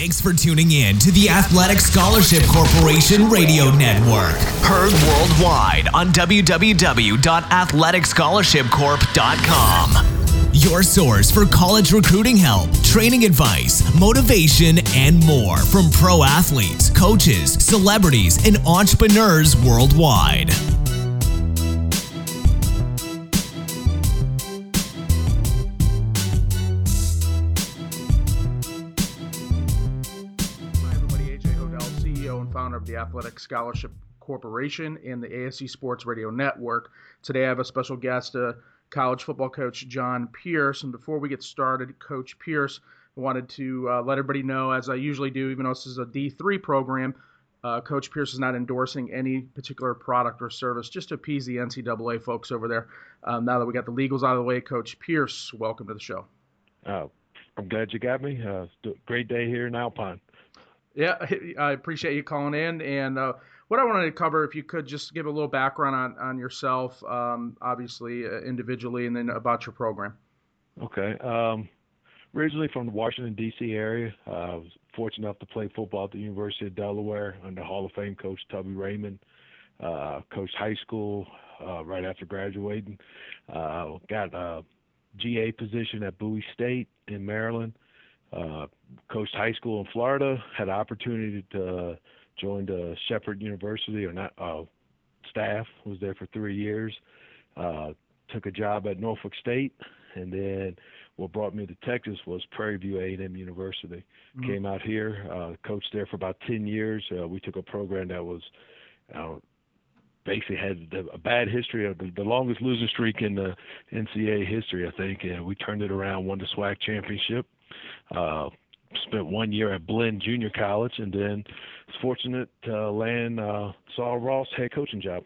Thanks for tuning in to the Athletic Scholarship Corporation Radio Network. Heard worldwide on www.athleticscholarshipcorp.com. Your source for college recruiting help, training advice, motivation, and more from pro athletes, coaches, celebrities, and entrepreneurs worldwide. Athletic Scholarship Corporation and the ASC Sports Radio Network. Today, I have a special guest, uh, college football coach John Pearce. And before we get started, Coach Pearce, wanted to uh, let everybody know, as I usually do, even though this is a D3 program, uh, Coach Pearce is not endorsing any particular product or service, just to appease the NCAA folks over there. Um, now that we got the legals out of the way, Coach Pearce, welcome to the show. Uh, I'm glad you got me. Uh, great day here in Alpine. Yeah, I appreciate you calling in. And uh, what I wanted to cover, if you could just give a little background on, on yourself, um, obviously uh, individually, and then about your program. Okay. Um, originally from the Washington, D.C. area. Uh, I was fortunate enough to play football at the University of Delaware under Hall of Fame coach Tubby Raymond. Uh, coached high school uh, right after graduating. Uh, got a GA position at Bowie State in Maryland. Uh, coached high school in Florida. Had an opportunity to uh, join the Shepherd University or not uh, staff. Was there for three years. Uh, took a job at Norfolk State, and then what brought me to Texas was Prairie View A&M University. Mm-hmm. Came out here, uh, coached there for about 10 years. Uh, we took a program that was uh, basically had a bad history of the, the longest losing streak in the NCAA history, I think, and we turned it around, won the SWAC championship. Uh, spent one year at Blinn Junior College, and then was fortunate to land uh, Sul Ross head coaching job.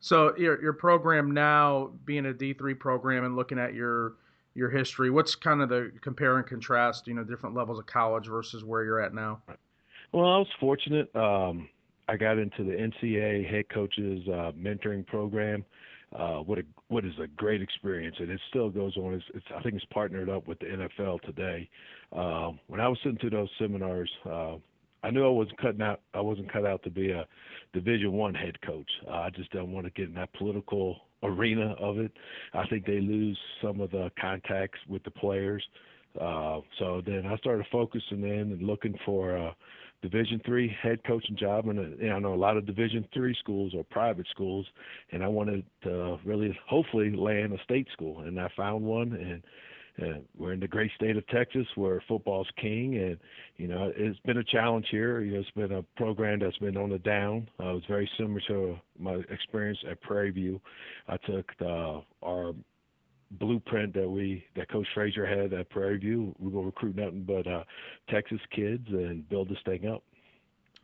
So your your program now being a D three program and looking at your your history, what's kind of the compare and contrast? You know, different levels of college versus where you're at now. Well, I was fortunate. Um, I got into the NCAA head coaches uh, mentoring program. Uh, what a what is a great experience, and it still goes on. It's, it's I think it's partnered up with the NFL today. Uh, when I was sitting through those seminars, uh, I knew I wasn't cutting out. I wasn't cut out to be a Division One head coach. Uh, I just don't want to get in that political arena of it. I think they lose some of the contacts with the players. Uh, so then I started focusing in and looking for. Uh, Division three head coaching job, and uh, I know a lot of Division three schools or private schools, and I wanted to really, hopefully, land a state school, and I found one, and uh, we're in the great state of Texas where football's king, and you know it's been a challenge here. You know, it's been a program that's been on the down. Uh, it was very similar to my experience at Prairie View. I took the, our blueprint that we that Coach Frazier had at Prairie View. We're gonna recruit nothing but uh, Texas kids and build this thing up.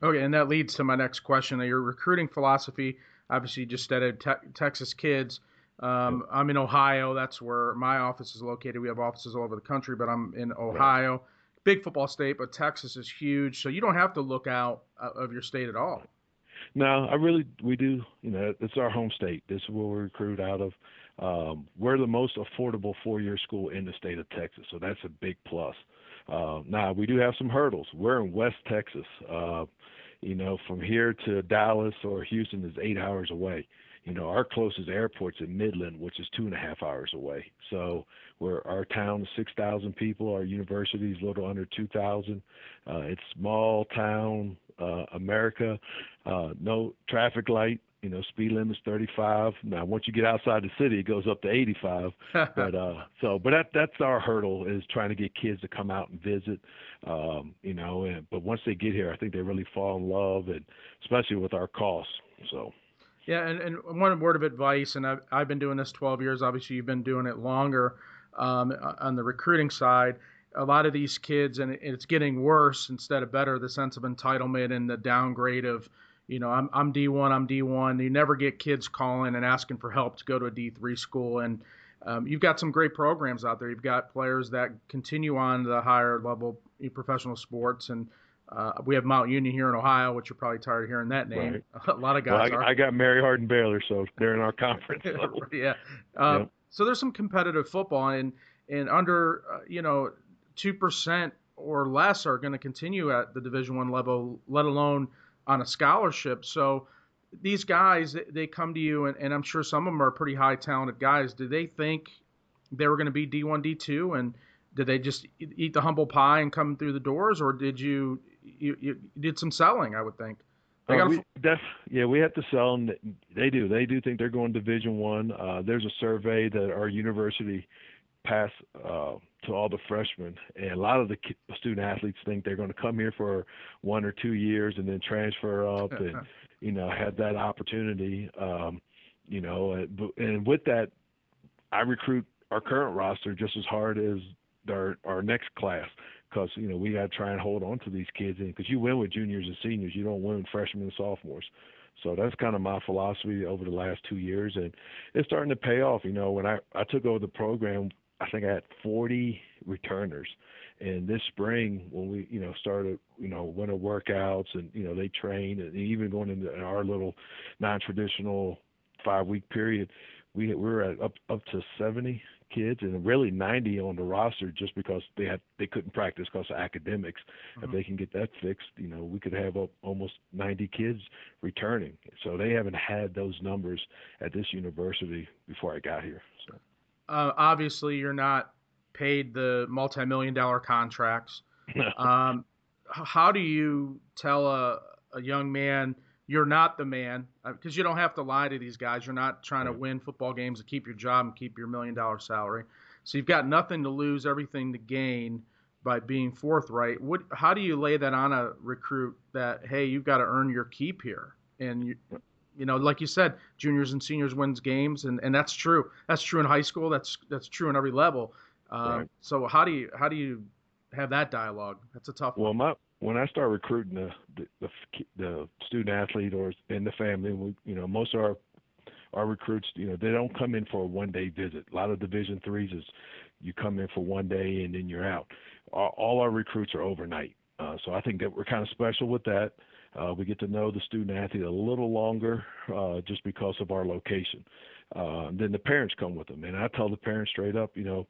Okay, and that leads to my next question. Your recruiting philosophy, obviously, you just studied te- Texas kids. Um, I'm in Ohio. That's where my office is located. We have offices all over the country, but I'm in Ohio. Right. Big football state, but Texas is huge, so you don't have to look out uh, of your state at all. No, I really we do. You know, it's our home state. This is where we recruit out of. Um, we're the most affordable four-year school in the state of Texas, so that's a big plus. Uh, now we do have some hurdles. We're in West Texas. Uh, you know, from here to Dallas or Houston is eight hours away. You know, our closest airport's in Midland, which is two and a half hours away. So we're our town is six thousand people. Our university is a little under two thousand. Uh, it's small town uh, America. Uh, no traffic light you know, speed limit's 35. Now, once you get outside the city, it goes up to 85. but uh, so, but that that's our hurdle is trying to get kids to come out and visit. Um, you know, and but once they get here, I think they really fall in love, and especially with our costs. So. Yeah, and, and one word of advice, and I've, I've been doing this 12 years. Obviously, you've been doing it longer um, on the recruiting side. A lot of these kids, and it's getting worse instead of better, the sense of entitlement and the downgrade of you know, I'm I'm D1, I'm D1. You never get kids calling and asking for help to go to a D3 school, and um, you've got some great programs out there. You've got players that continue on to the higher level professional sports, and uh, we have Mount Union here in Ohio, which you're probably tired of hearing that name. Right. A lot of guys well, I, I, got Mary Hardin Baylor, so they're in our conference. So. yeah. Um, yeah. So there's some competitive football, and and under uh, you know two percent or less are going to continue at the Division One level, let alone on a scholarship. So these guys, they come to you, and, and I'm sure some of them are pretty high talented guys. Do they think they were going to be D1, D2, and did they just eat the humble pie and come through the doors, or did you you, you did some selling? I would think. Uh, we def, yeah, we have to sell them. They do. They do think they're going Division One. Uh, there's a survey that our university passed uh, to all the freshmen, and a lot of the student athletes think they're going to come here for one or two years and then transfer up and you know have that opportunity. Um, you know, and with that, I recruit our current roster just as hard as our our next class because you know we got to try and hold on to these kids because you win with juniors and seniors, you don't win with freshmen and sophomores. So that's kind of my philosophy over the last two years, and it's starting to pay off. You know, when I I took over the program, I think I had 40 returners, and this spring when we you know started you know winter workouts and you know they train and even going into our little non-traditional five week period, we we were at up up to 70 kids and really 90 on the roster just because they had they couldn't practice because of academics. Mm-hmm. If they can get that fixed, you know, we could have up almost 90 kids returning. So they haven't had those numbers at this university before I got here. Uh, obviously, you're not paid the multi-million dollar contracts. um, how do you tell a, a young man? you're not the man because uh, you don't have to lie to these guys. You're not trying to win football games to keep your job and keep your million dollar salary. So you've got nothing to lose, everything to gain by being forthright. What, how do you lay that on a recruit that hey, you've got to earn your keep here, and you, you know, like you said, juniors and seniors wins games, and, and that's true. That's true in high school. That's that's true in every level. Um, right. So how do you how do you have that dialogue? That's a tough. Well, one. my when I start recruiting the the, the, the student athlete or in the family, we, you know, most of our our recruits, you know, they don't come in for a one day visit. A lot of Division threes is you come in for one day and then you're out. All, all our recruits are overnight, uh, so I think that we're kind of special with that. Uh, we get to know the student athlete a little longer uh, just because of our location. Uh, then the parents come with them, and I tell the parents straight up, you know,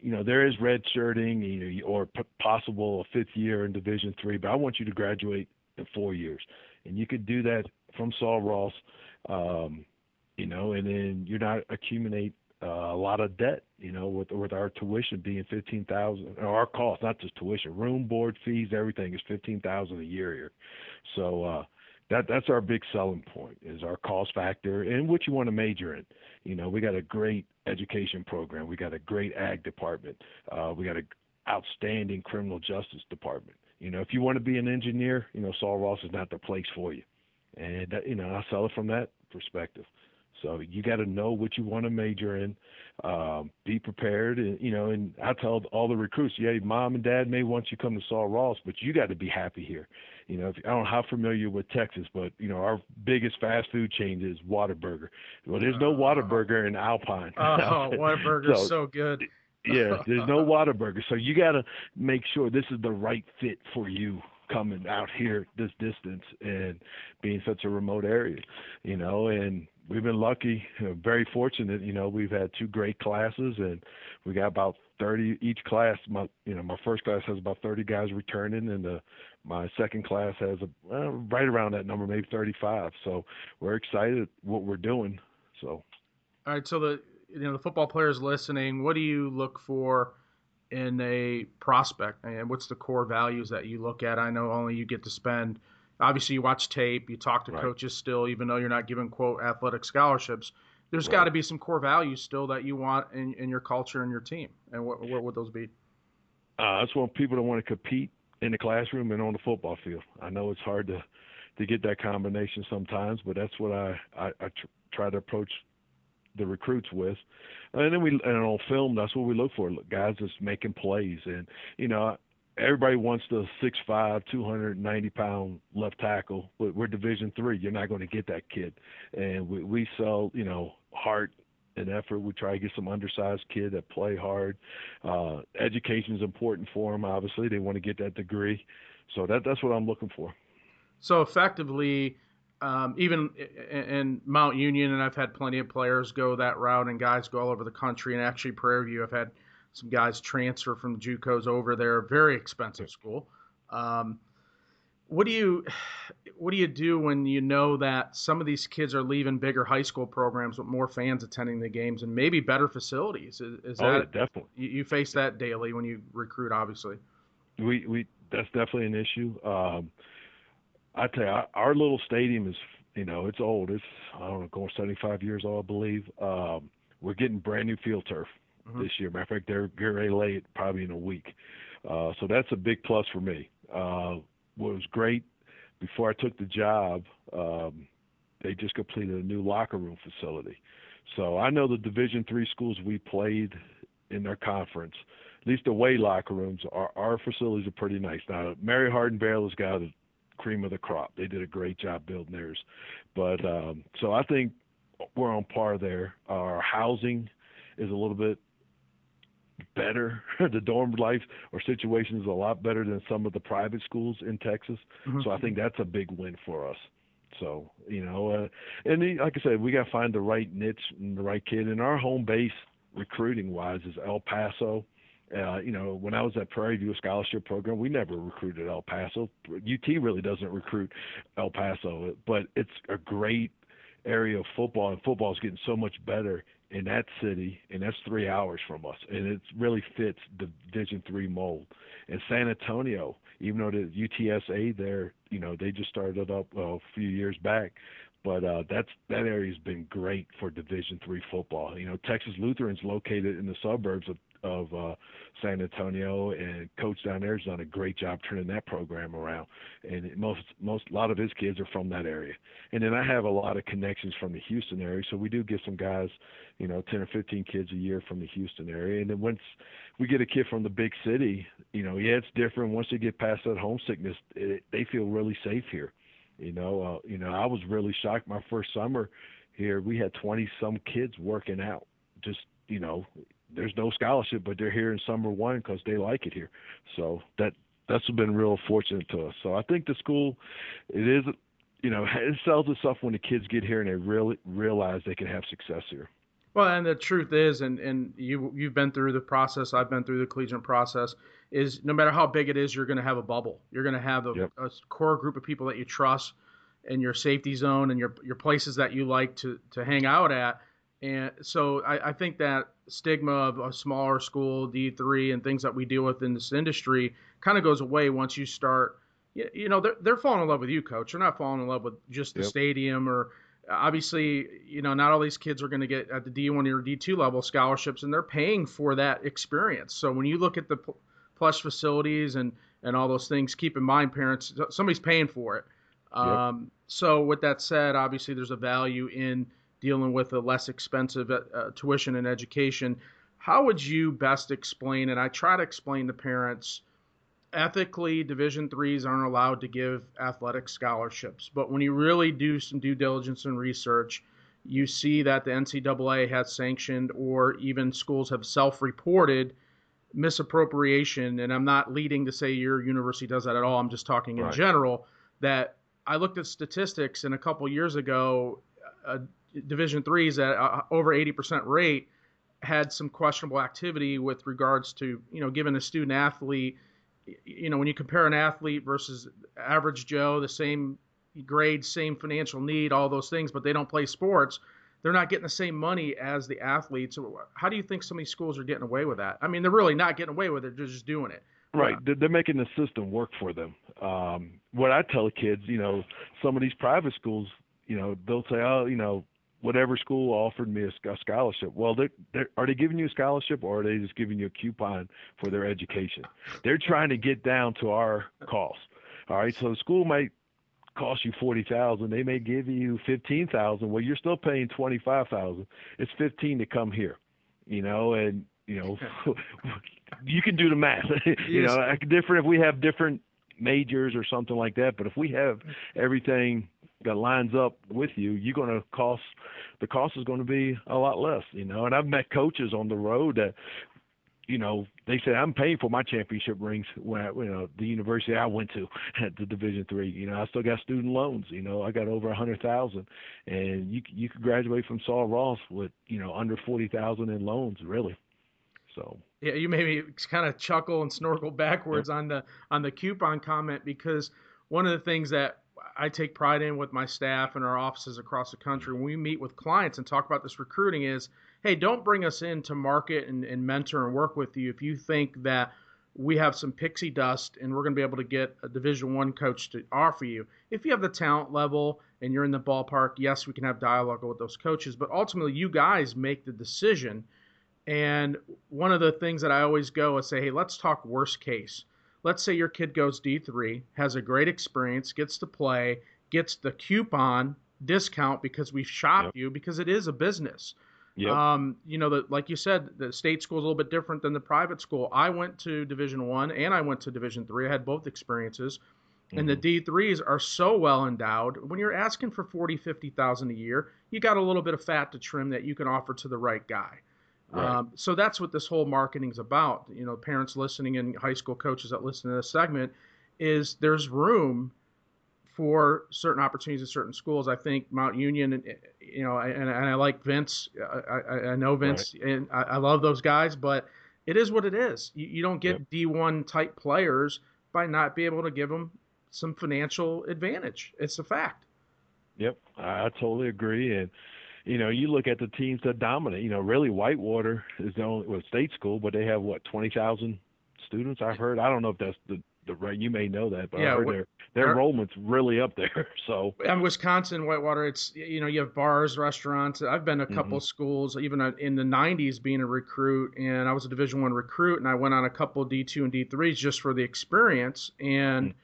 you know there is red shirting you know, or p- possible a fifth year in division three but i want you to graduate in four years and you could do that from Sul Ross um, you know and then you're not accumulate uh, a lot of debt you know with with our tuition being fifteen thousand our cost not just tuition room board fees everything is fifteen thousand a year here so uh that that's our big selling point is our cost factor and what you want to major in. You know, we got a great education program. We got a great ag department. Uh, we got a outstanding criminal justice department. You know, if you want to be an engineer, you know, Sul Ross is not the place for you. And you know, I sell it from that perspective. So you got to know what you want to major in, um, be prepared, and you know. And I tell all the recruits, yeah, mom and dad may want you to come to Sul Ross, but you got to be happy here. You know, if, I don't know how familiar with Texas, but you know, our biggest fast food chain is Whataburger. Well, there's no uh, Whataburger in Alpine. Oh, Whataburger's so, so good. yeah, there's no Whataburger, so you got to make sure this is the right fit for you coming out here this distance and being such a remote area, you know, and we've been lucky, very fortunate. You know, we've had two great classes, and we got about 30 each class. My, you know, my first class has about 30 guys returning, and the, my second class has a uh, right around that number, maybe 35. So we're excited what we're doing. So. All right. So the you know the football players listening, what do you look for? In a prospect and what's the core values that you look at i know only you get to spend obviously you watch tape, you talk to right. coaches still, even though you're not given quote athletic scholarships. There's right. got to be some core values still that you want in, in your culture and your team. And what, what would those be? Uh, I just want people to want to compete in the classroom and on the football field. I know it's hard to to get that combination sometimes, but that's what I I, I tr- try to approach the recruits with. And then we and on film, that's what we look for. Guys just making plays, and you know, everybody wants the six five, two hundred ninety pound left tackle. But we're Division three. You're not going to get that kid. And we, we sell, you know, heart and effort. We try to get some undersized kid that play hard. Uh, education is important for them. Obviously, they want to get that degree. So that that's what I'm looking for. So effectively. Um, even in Mount Union, and I've had plenty of players go that route, and guys go all over the country. And actually, Prairie View, I've had some guys transfer from the JUCOs over there. Very expensive school. Um, what do you what do you do when you know that some of these kids are leaving bigger high school programs with more fans attending the games and maybe better facilities? Is, is oh, that definitely you, you, face that daily when you recruit? Obviously, we we that's definitely an issue. Um, I tell you, our, our, little stadium is you know it's old. It's I don't know, going 75 years old, I believe. Um, we're getting brand new field turf mm-hmm. this year. Matter of fact, they're getting ready it probably in a week. Uh, so that's a big plus for me. Uh, what was great before I took the job, um, they just completed a new locker room facility. So I know the Division three schools we played in their conference, at least the away locker rooms, our, our facilities are pretty nice. Now Mary Hardin Baylor has got the cream of the crop. They did a great job building theirs, but um, so I think we're on par there. Our housing is a little bit better. the dorm life or situation is a lot better than some of the private schools in Texas. Mm-hmm. So I think that's a big win for us. So you know, uh, and the, like I said, we got to find the right niche and the right kid. And our home base recruiting wise is El Paso. Uh, you know, when I was at Prairie View Scholarship Program, we never recruited El Paso. UT really doesn't recruit El Paso, but it's a great area of football, and football is getting so much better in that city, and that's three hours from us, and it really fits the Division three mold. And San Antonio, even though the UTSA there, you know, they just started up uh, a few years back, but uh, that's that area's been great for Division three football. You know, Texas Lutheran's located in the suburbs of of uh, San Antonio, and coach down there has done a great job turning that program around. And most most a lot of his kids are from that area. And then I have a lot of connections from the Houston area, so we do get some guys, you know, 10 or 15 kids a year from the Houston area. And then once we get a kid from the big city, you know, yeah, it's different. Once they get past that homesickness, it, they feel really safe here. You know, uh, you know, I was really shocked my first summer here. We had 20 some kids working out just you know there's no scholarship, but they're here in summer one because they like it here. So that that's been real fortunate to us. So I think the school, it is, you know, it sells itself when the kids get here and they really realize they can have success here. Well, and the truth is, and, and you you've been through the process. I've been through the collegiate process. Is no matter how big it is, you're going to have a bubble. You're going to have a, yep. a core group of people that you trust, in your safety zone and your your places that you like to to hang out at and so I, I, think that stigma of a smaller school, D3, and things that we deal with in this industry kind of goes away once you start. You know, they're, they're falling in love with you, coach. They're not falling in love with just the yep. stadium or obviously, you know, not all these kids are going to get at the D1 or D2 level scholarships, and they're paying for that experience. So when you look at the plush facilities and, and all those things, keep in mind, parents, somebody's paying for it. Yep. Um, so with that said, obviously there's a value in – dealing with a less expensive uh, uh, tuition and education. How would you best explain? And I try to explain to parents ethically division threes aren't allowed to give athletic scholarships but when you really do some due diligence and research you see that the ncaa has sanctioned or even schools have self-reported misappropriation and i'm not leading to say your university does that at all i'm just talking in right. general that i looked at statistics and a couple years ago a Division threes at uh, over 80% rate had some questionable activity with regards to you know giving a student athlete you know when you compare an athlete versus average Joe the same grade same financial need all those things but they don't play sports they're not getting the same money as the athletes. How do you think some of these schools are getting away with that? I mean they're really not getting away with it they're just doing it. Right, they're making the system work for them. Um, what I tell kids, you know, some of these private schools, you know, they'll say, oh, you know, whatever school offered me a, a scholarship. Well, they're, they're, are they giving you a scholarship or are they just giving you a coupon for their education? They're trying to get down to our cost. All right, so the school might cost you forty thousand. They may give you fifteen thousand. Well, you're still paying twenty five thousand. It's fifteen to come here, you know, and you know, you can do the math. you know, different if we have different majors or something like that. But if we have everything that lines up with you, you're going to cost the cost is going to be a lot less, you know. And I've met coaches on the road that, you know, they say I'm paying for my championship rings when I, you know the university I went to at the Division three. You know, I still got student loans. You know, I got over a hundred thousand, and you you could graduate from Sul Ross with you know under forty thousand in loans, really. So yeah, you made me kind of chuckle and snorkel backwards yep. on the on the coupon comment because one of the things that I take pride in with my staff and our offices across the country. When we meet with clients and talk about this recruiting is, hey, don't bring us in to market and, and mentor and work with you if you think that we have some pixie dust and we're going to be able to get a division one coach to offer you. If you have the talent level and you're in the ballpark yes we can have dialogue with those coaches but ultimately you guys make the decision. And one of the things that i always go is say hey let's talk worst case let's say your kid goes d3 has a great experience gets to play gets the coupon discount because we've shopped yep. you because it is a business Yep. Um, you know, the, like you said, the state school is a little bit different than the private school. I went to Division One and I went to Division Three. I had both experiences. Mm-hmm. And the mm-hmm. D3s are so well endowed. When you're asking for 40, 50,000 a year, you got a little bit of fat to trim that you can offer to the right guy. Right. Um, so that's what this whole marketing is about. You know, parents listening and high school coaches that listen to this segment is there's room for certain opportunities in certain schools. I think Mount Union, you know, and, and I like Vince. I, I know Vince, right. and I, I, love those guys, but it is what it is. You, you don't get yep. D1 type players by not being able to give them some financial advantage. It's a fact. Yep, I totally agree. And you know, you look at the teams that dominate. You know, really Whitewater is the only well, state school, but they have what twenty thousand students. I've heard. I don't know if that's the the right. You may know that, but yeah, I heard their their enrollment's really up there. So and Wisconsin, Whitewater, it's you know you have bars, restaurants. I've been to a couple mm-hmm. schools, even in the '90s, being a recruit, and I was a Division One recruit, and I went on a couple D2 and D3s just for the experience. And mm-hmm.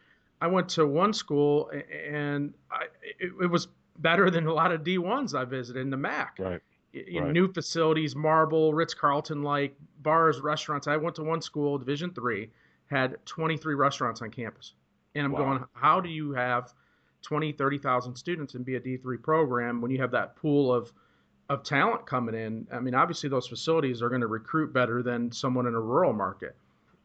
I went to one school, and I, it, it, was better than a lot of D1s I visited in the MAC. Right. right. New facilities, marble, Ritz Carlton like bars, restaurants. I went to one school, Division Three had 23 restaurants on campus. And I'm wow. going, how do you have 20, 30,000 students and be a D3 program when you have that pool of of talent coming in? I mean, obviously those facilities are going to recruit better than someone in a rural market.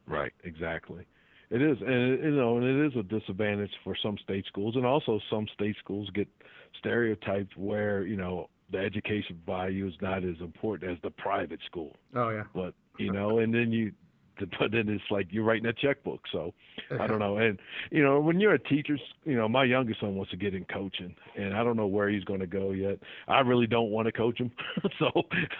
Right, exactly. It is, and you know, and it is a disadvantage for some state schools, and also some state schools get stereotyped where you know the education value is not as important as the private school. Oh yeah. But you know, and then you but then it's like you're writing a checkbook. So I don't know. And you know, when you're a teacher, you know, my youngest son wants to get in coaching, and I don't know where he's going to go yet. I really don't want to coach him, so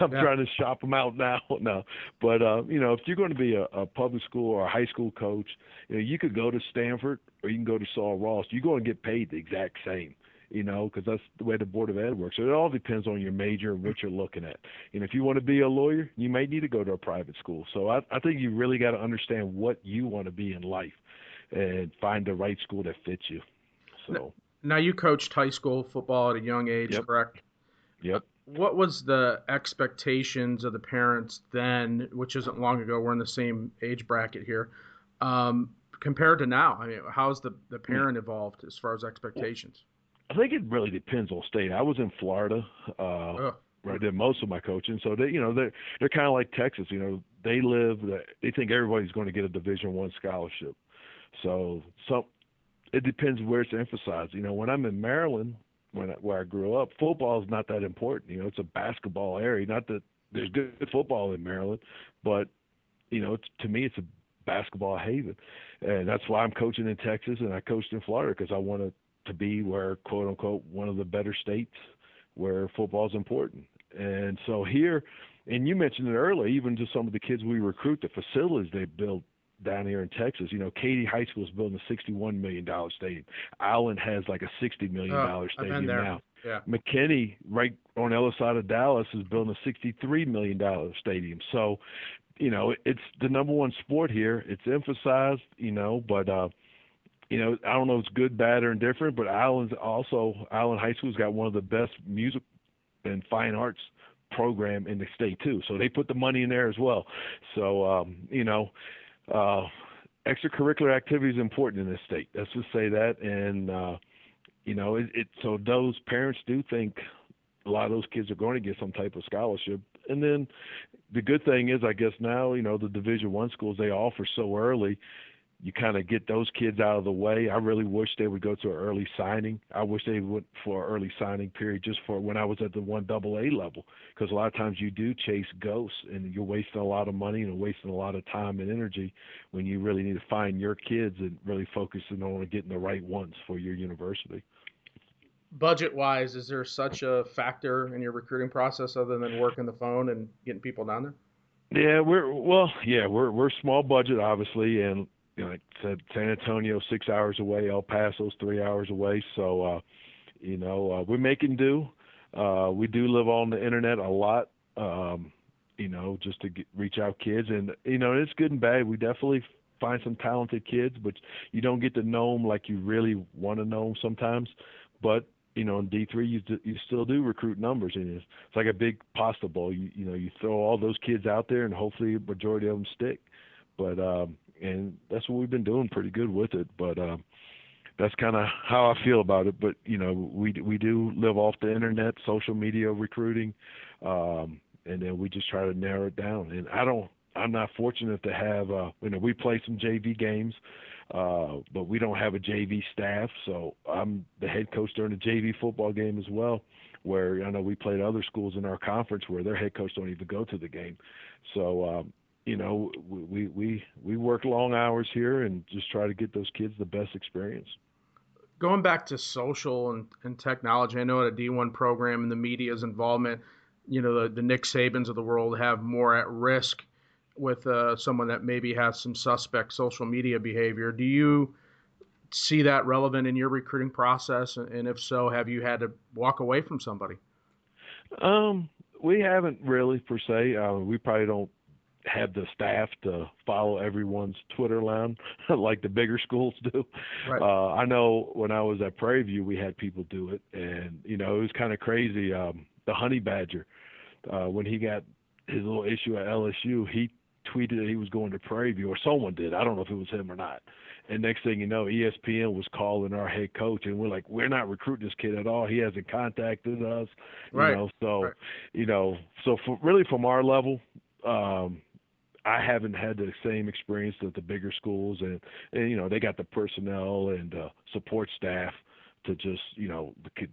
I'm yeah. trying to shop him out now. No, but uh, you know, if you're going to be a, a public school or a high school coach, you know, you could go to Stanford or you can go to Sul Ross. You're going to get paid the exact same you know, because that's the way the Board of Ed works. So it all depends on your major and what you're looking at. And if you want to be a lawyer, you may need to go to a private school. So I, I think you really got to understand what you want to be in life and find the right school that fits you. So now you coached high school football at a young age, yep. correct? Yep. What was the expectations of the parents then, which isn't long ago? We're in the same age bracket here. Um, compared to now, I mean, how's the the parent evolved as far as expectations? I think it really depends on state. I was in Florida, uh, where I did most of my coaching. So they, you know, they're they're kind of like Texas. You know, they live. They think everybody's going to get a Division One scholarship. So so it depends where it's emphasized. You know, when I'm in Maryland, when I, where I grew up, football is not that important. You know, it's a basketball area. Not that there's good football in Maryland, but you know, it's, to me, it's a basketball haven, and that's why I'm coaching in Texas and I coached in Florida because I want to to be where quote unquote one of the better states where football is important. And so here, and you mentioned it earlier, even to some of the kids we recruit, the facilities they build down here in Texas. You know, Katy High School is building a $61 million stadium. Allen has like a $60 million oh, stadium now. Yeah. McKinney, right on the other side of Dallas, is building a $63 million stadium. So, you know, it's the number one sport here. It's emphasized, you know, but, uh, you know, I don't know if it's good, bad, or indifferent, but Allen's also Allen High School's got one of the best music and fine arts program in the state too. So they put the money in there as well. So um, you know, uh, extracurricular activity is important in this state. Let's just say that. And uh, you know, it, it so those parents do think a lot of those kids are going to get some type of scholarship. And then the good thing is, I guess now, you know, the Division One schools they offer so early you kind of get those kids out of the way. I really wish they would go to an early signing. I wish they would for an early signing period just for when I was at the one double A level, because a lot of times you do chase ghosts and you're wasting a lot of money and wasting a lot of time and energy when you really need to find your kids and really focusing on getting the right ones for your university. Budget wise, is there such a factor in your recruiting process other than working the phone and getting people down there? Yeah, we're well, yeah, we're we're small budget obviously, and you know, like I San Antonio six hours away, El Paso's three hours away. So, uh, you know, uh, we're making do. Uh, we do live on the internet a lot, um, you know, just to get, reach out kids, and you know, it's good and bad. We definitely find some talented kids, but you don't get to know them like you really want to know them sometimes. But you know, in D three, you you still do recruit numbers, and it's, it's like a big pasta bowl. You you know, you throw all those kids out there, and hopefully, a majority of them stick. But um, and that's what we've been doing pretty good with it. But um, that's kind of how I feel about it. But you know, we we do live off the internet, social media recruiting, um, and then we just try to narrow it down. And I don't. I'm not fortunate to have. Uh, you know, we play some JV games. Uh, but we don't have a JV staff, so I'm the head coach during the JV football game as well. Where I know we played other schools in our conference where their head coach don't even go to the game. So um, you know, we we we work long hours here and just try to get those kids the best experience. Going back to social and, and technology, I know at a D1 program and the media's involvement, you know, the, the Nick Sabans of the world have more at risk with uh, someone that maybe has some suspect social media behavior. Do you see that relevant in your recruiting process? And if so, have you had to walk away from somebody? Um, we haven't really per se. Uh, we probably don't have the staff to follow everyone's Twitter line like the bigger schools do. Right. Uh, I know when I was at Prairie View, we had people do it, and you know it was kind of crazy. Um, the Honey Badger, uh, when he got his little issue at LSU, he tweeted that he was going to Prairie View, or someone did. I don't know if it was him or not. And next thing you know, ESPN was calling our head coach, and we're like, we're not recruiting this kid at all. He hasn't contacted us, right. you know. So, right. you know, so for, really from our level, um, I haven't had the same experience that the bigger schools, and, and you know, they got the personnel and uh, support staff to just, you know, could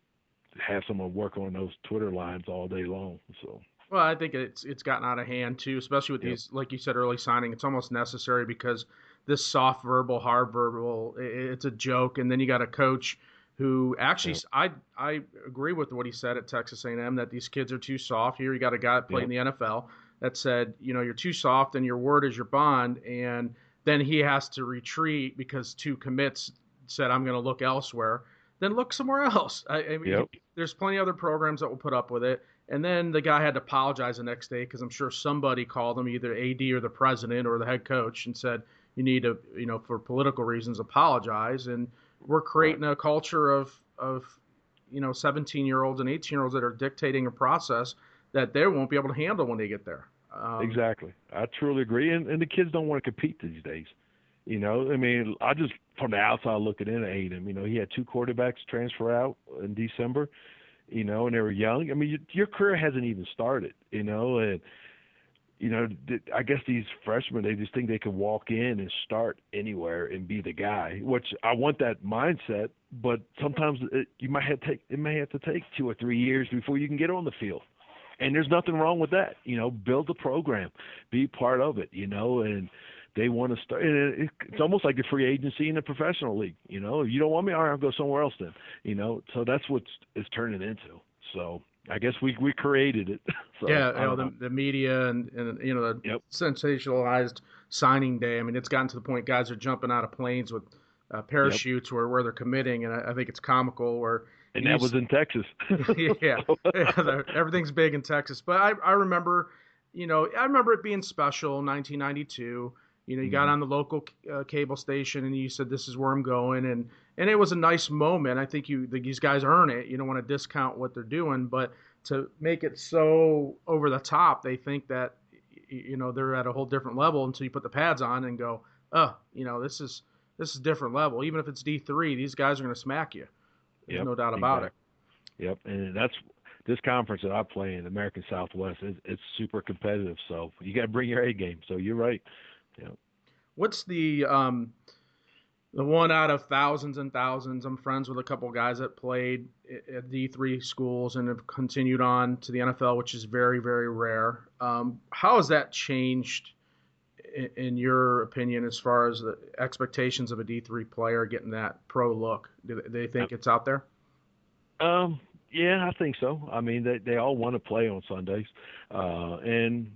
have someone work on those Twitter lines all day long. So. Well, I think it's it's gotten out of hand too, especially with yep. these, like you said, early signing. It's almost necessary because this soft verbal, hard verbal, it's a joke, and then you got a coach who actually, yep. I I agree with what he said at Texas A&M that these kids are too soft. Here, you got a guy playing yep. the NFL that said, you know, you're too soft, and your word is your bond, and then he has to retreat because two commits said, I'm going to look elsewhere. Then look somewhere else. I, I mean, there's plenty of other programs that will put up with it. And then the guy had to apologize the next day because I'm sure somebody called him, either AD or the president or the head coach, and said, "You need to, you know, for political reasons, apologize." And we're creating a culture of of you know 17 year olds and 18 year olds that are dictating a process that they won't be able to handle when they get there. Um, exactly, I truly agree. And, and the kids don't want to compete these days. You know, I mean, I just from the outside looking in at him. You know, he had two quarterbacks transfer out in December you know, and they were young. I mean, you, your career hasn't even started, you know, and you know, I guess these freshmen they just think they can walk in and start anywhere and be the guy. Which I want that mindset, but sometimes it, you might have to take it may have to take two or three years before you can get on the field. And there's nothing wrong with that. You know, build a program, be part of it. You know, and they want to start. And it's almost like a free agency in a professional league. You know, if you don't want me, all right, I'll go somewhere else then. You know, so that's what it's turning into. So I guess we we created it. so, yeah, you know, the, the media and, and you know the yep. sensationalized signing day. I mean, it's gotten to the point guys are jumping out of planes with uh, parachutes yep. where where they're committing, and I, I think it's comical where. And that was in Texas. yeah, yeah everything's big in Texas. But I, I remember, you know, I remember it being special, 1992. You know, you got mm-hmm. on the local uh, cable station and you said, "This is where I'm going," and and it was a nice moment. I think you these guys earn it. You don't want to discount what they're doing, but to make it so over the top, they think that you know they're at a whole different level until you put the pads on and go, "Oh, you know, this is this is different level." Even if it's D three, these guys are going to smack you. There's yep, no doubt about exactly. it. Yep, and that's this conference that I play in, the American Southwest, it's, it's super competitive. So you got to bring your A game. So you're right. Yeah. What's the um, the one out of thousands and thousands. I'm friends with a couple guys that played at D3 schools and have continued on to the NFL, which is very, very rare. Um, how has that changed, in, your opinion, as far as the expectations of a D3 player getting that pro look? Do they think it's out there? Um, yeah, I think so. I mean, they they all want to play on Sundays, uh, and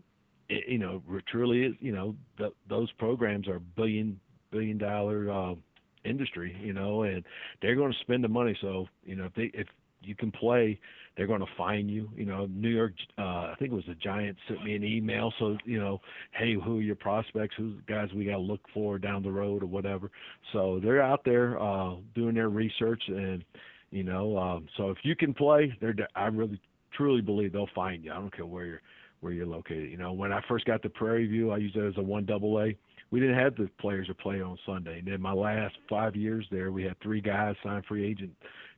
it, you know, truly, you know, the, those programs are billion billion dollar uh, industry, you know, and they're going to spend the money. So, you know, if they if you can play, they're going to fine you. You know, New York, uh, I think it was the Giants sent me an email. So, you know, hey, who are your prospects? Who's the guys we got to look for down the road or whatever. So they're out there uh, doing their research, and you know, um, so if you can play, they're. I really truly believe they'll find you. I don't care where you're where you're located. You know, when I first got to Prairie View, I used it as a one double A we didn't have the players to play on Sunday. And then my last five years there, we had three guys sign free agent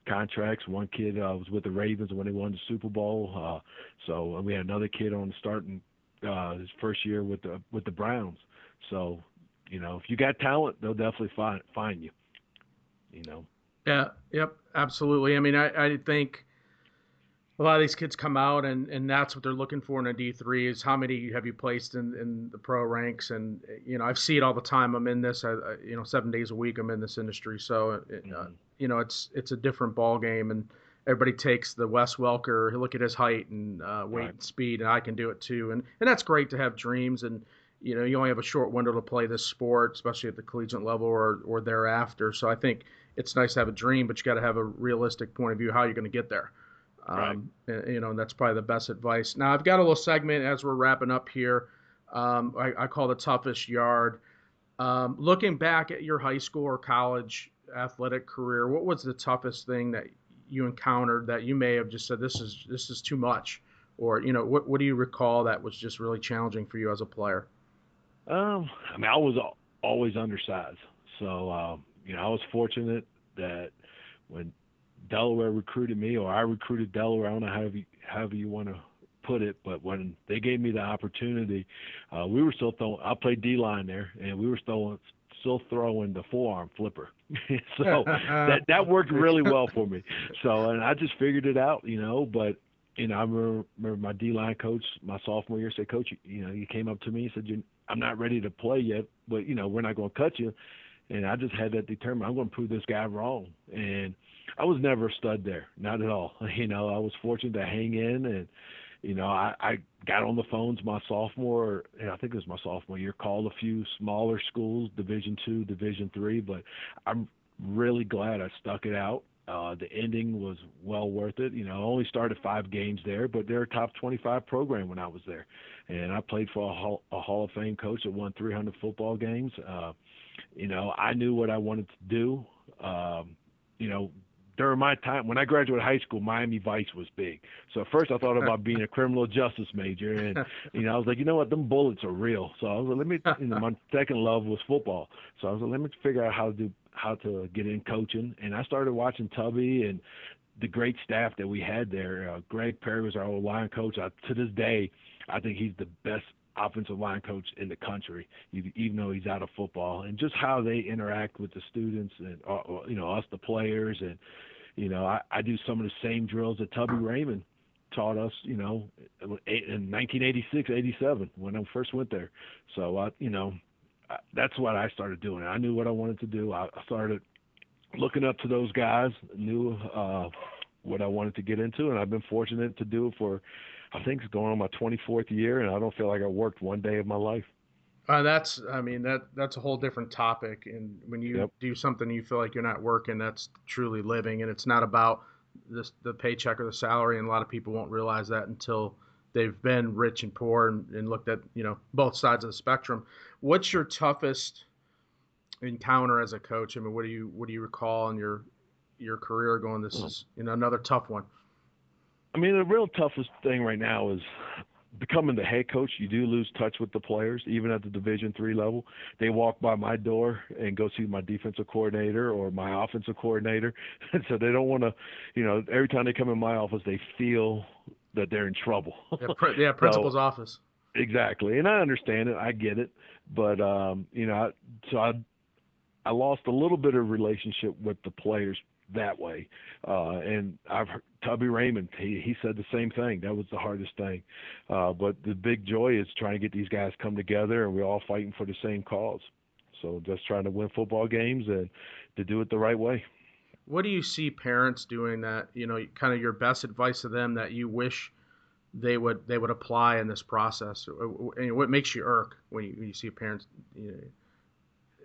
contracts. One kid uh, was with the Ravens when they won the Super Bowl. Uh, so we had another kid on starting uh, his first year with the with the Browns. So you know, if you got talent, they'll definitely find find you. You know. Yeah. Yep. Absolutely. I mean, I I think a lot of these kids come out and, and that's what they're looking for in a D3 is how many have you placed in, in the pro ranks? And you know I see it all the time. I'm in this I, I you know seven days a week I'm in this industry. So it, uh, mm-hmm. uh, you know it's it's a different ball game and everybody takes the Wes Welker look at his height and uh, weight right. and speed and I can do it too. And and that's great to have dreams and you know you only have a short window to play this sport especially at the collegiate level or or thereafter. So I think it's nice to have a dream but you got to have a realistic point of view how you're going to get there um, right. You know, and that's probably the best advice. Now, I've got a little segment as we're wrapping up here. Um, I, I, call the toughest yard. Um, looking back at your high school or college athletic career, what was the toughest thing that you encountered that you may have just said this is this is too much, or you know, what what do you recall that was just really challenging for you as a player? Um, I mean, I was always undersized, so um, you know, I was fortunate that when Delaware recruited me, or I recruited Delaware. I don't know however you, however you want to put it, but when they gave me the opportunity, uh, we were still throwing. I played D line there, and we were still still throwing the forearm flipper. so that that worked really well for me. So and I just figured it out, you know. But you know, I remember, remember my D line coach my sophomore year said, "Coach, you know, he came up to me and said, I'm not ready to play yet, but you know, we're not going to cut you." And I just had that determined. I'm going to prove this guy wrong, and I was never a stud there, not at all. You know, I was fortunate to hang in, and you know, I, I got on the phones my sophomore, and I think it was my sophomore year, called a few smaller schools, Division two, Division three, but I'm really glad I stuck it out. Uh, the ending was well worth it. You know, I only started five games there, but they're a top 25 program when I was there, and I played for a Hall, a Hall of Fame coach that won 300 football games. Uh, you know, I knew what I wanted to do. Um, you know, during my time when I graduated high school, Miami Vice was big. So at first I thought about being a criminal justice major, and you know I was like, you know what, them bullets are real. So I was like, let me. You know, my second love was football. So I was like, let me figure out how to do how to get in coaching, and I started watching Tubby and the great staff that we had there. Uh, Greg Perry was our old line coach. I, to this day, I think he's the best offensive line coach in the country, even though he's out of football, and just how they interact with the students and uh, uh, you know us, the players, and you know I, I do some of the same drills that Tubby Raymond taught us, you know, in 1986, 87 when I first went there. So I, you know, that's what I started doing. I knew what I wanted to do. I started looking up to those guys, knew uh, what I wanted to get into, and I've been fortunate to do it for I think it's going on my 24th year, and I don't feel like I worked one day of my life. Uh, that's, I mean, that that's a whole different topic. And when you yep. do something you feel like you're not working, that's truly living, and it's not about this, the paycheck or the salary. And a lot of people won't realize that until they've been rich and poor and, and looked at you know both sides of the spectrum. What's your toughest encounter as a coach? I mean, what do you what do you recall in your your career going? This is you know another tough one. I mean, the real toughest thing right now is becoming the head coach. You do lose touch with the players, even at the Division three level. They walk by my door and go see my defensive coordinator or my offensive coordinator, and so they don't want to. You know, every time they come in my office, they feel that they're in trouble. yeah, pr- yeah principal's so, office. Exactly, and I understand it. I get it, but um, you know, I, so I I lost a little bit of relationship with the players that way. Uh, and I've heard Tubby Raymond, he, he said the same thing. That was the hardest thing. Uh, but the big joy is trying to get these guys come together and we're all fighting for the same cause. So just trying to win football games and to do it the right way. What do you see parents doing that, you know, kind of your best advice to them that you wish they would they would apply in this process? What makes you irk when you, when you see parents you know,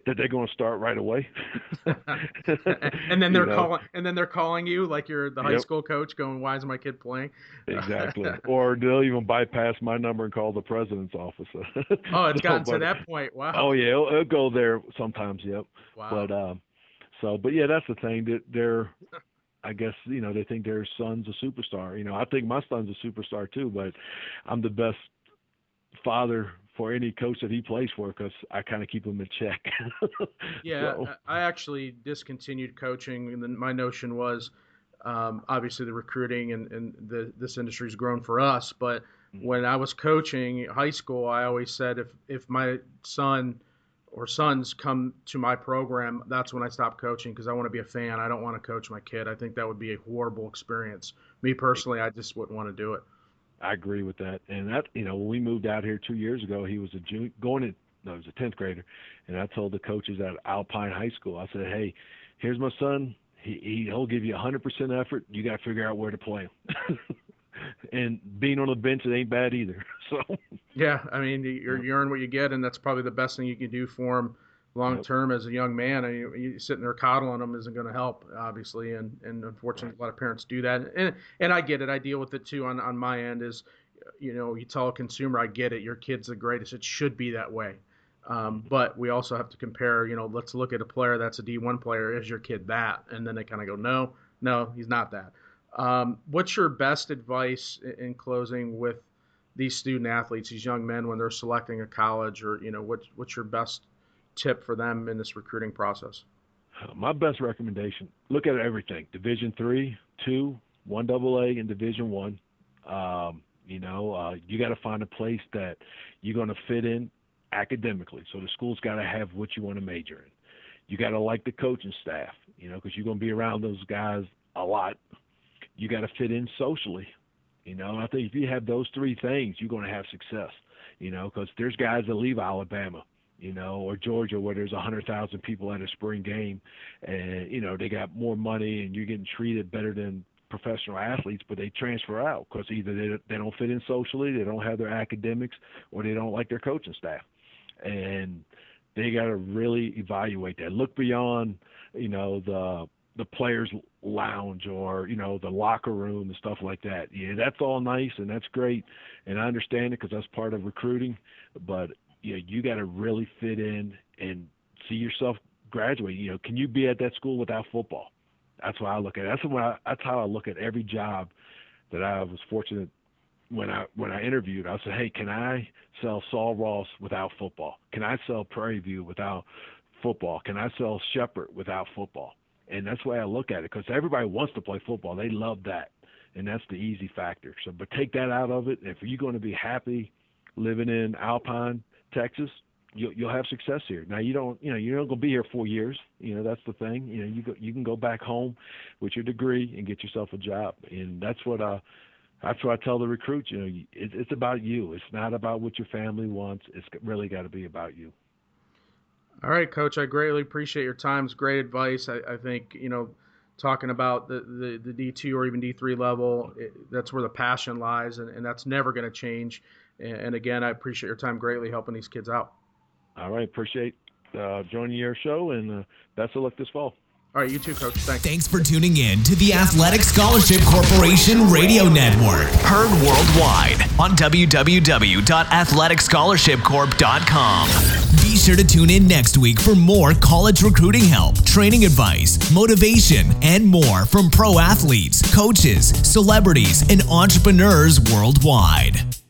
that they're going to start right away. and then they're you know? calling, and then they're calling you like you're the high yep. school coach, going, "Why is my kid playing?" exactly. Or they'll even bypass my number and call the president's office. oh, it's gotten but, to that point. Wow. Oh yeah, it'll, it'll, go there sometimes. Yep. Wow. But um, so, but yeah, that's the thing that they're. I guess you know they think their son's a superstar. You know, I think my son's a superstar too, but I'm the best father for any coach that he plays for because I kind of keep him in check. yeah, so. I actually discontinued coaching, and then my notion was um, obviously the recruiting and, and the, this industry's grown for us. But mm-hmm. when I was coaching high school, I always said if if my son or sons come to my program, that's when I stop coaching because I want to be a fan. I don't want to coach my kid. I think that would be a horrible experience. Me personally, I just wouldn't want to do it. I agree with that. And that, you know, when we moved out here two years ago, he was a junior, going in, no, he was a 10th grader. And I told the coaches at Alpine High School, I said, hey, here's my son. He, he'll give you 100% effort. You got to figure out where to play him. and being on the bench, it ain't bad either. So, yeah, I mean, you're, you earn what you get, and that's probably the best thing you can do for him long term yep. as a young man. I mean, you sitting there coddling them isn't going to help, obviously, and and unfortunately, a lot of parents do that. And and I get it. I deal with it too on on my end. Is you know, you tell a consumer, I get it. Your kid's the greatest. It should be that way. Um, but we also have to compare. You know, let's look at a player that's a D1 player. Is your kid that? And then they kind of go, no, no, he's not that. Um, what's your best advice in closing with these student athletes, these young men, when they're selecting a college, or you know, what's what's your best tip for them in this recruiting process? My best recommendation: look at everything. Division three, two, one double A, and Division one. Um, you know, uh, you got to find a place that you're going to fit in academically. So the school's got to have what you want to major in. You got to like the coaching staff, you know, because you're going to be around those guys a lot. You got to fit in socially. You know, I think if you have those three things, you're going to have success. You know, because there's guys that leave Alabama you know, or Georgia where there's a hundred thousand people at a spring game, and you know they got more money and you're getting treated better than professional athletes, but they transfer out because either they they don't fit in socially, they don't have their academics, or they don't like their coaching staff, and they got to really evaluate that. Look beyond, you know, the the players lounge or you know the locker room and stuff like that. Yeah, that's all nice and that's great, and I understand it because that's part of recruiting. But you know, you got to really fit in and see yourself graduate. You know, can you be at that school without football? That's why I look at. That's what I, that's how I look at every job that I was fortunate when I when I interviewed. I said, hey, can I sell Sul Ross without football? Can I sell Prairie View without football? Can I sell Shepherd without football? And that's the way I look at it because everybody wants to play football. They love that, and that's the easy factor. So, but take that out of it. If you're going to be happy living in Alpine, Texas, you'll you'll have success here. Now you don't you know you're not going to be here four years. You know that's the thing. You know you go you can go back home with your degree and get yourself a job, and that's what I. That's what I tell the recruits. You know, it, it's about you. It's not about what your family wants. It's really got to be about you. All right, Coach. I greatly appreciate your time. It's great advice. I, I think you know, talking about the the, the D two or even D three level, it, that's where the passion lies, and, and that's never going to change. And again, I appreciate your time greatly helping these kids out. All right, appreciate uh, joining your show, and uh, best of luck this fall. All right, you too, Coach. Thanks. Thanks for tuning in to the Athletic Scholarship Corporation Radio Network, heard worldwide on www.athleticscholarshipcorp.com. Be sure to tune in next week for more college recruiting help, training advice, motivation, and more from pro athletes, coaches, celebrities, and entrepreneurs worldwide.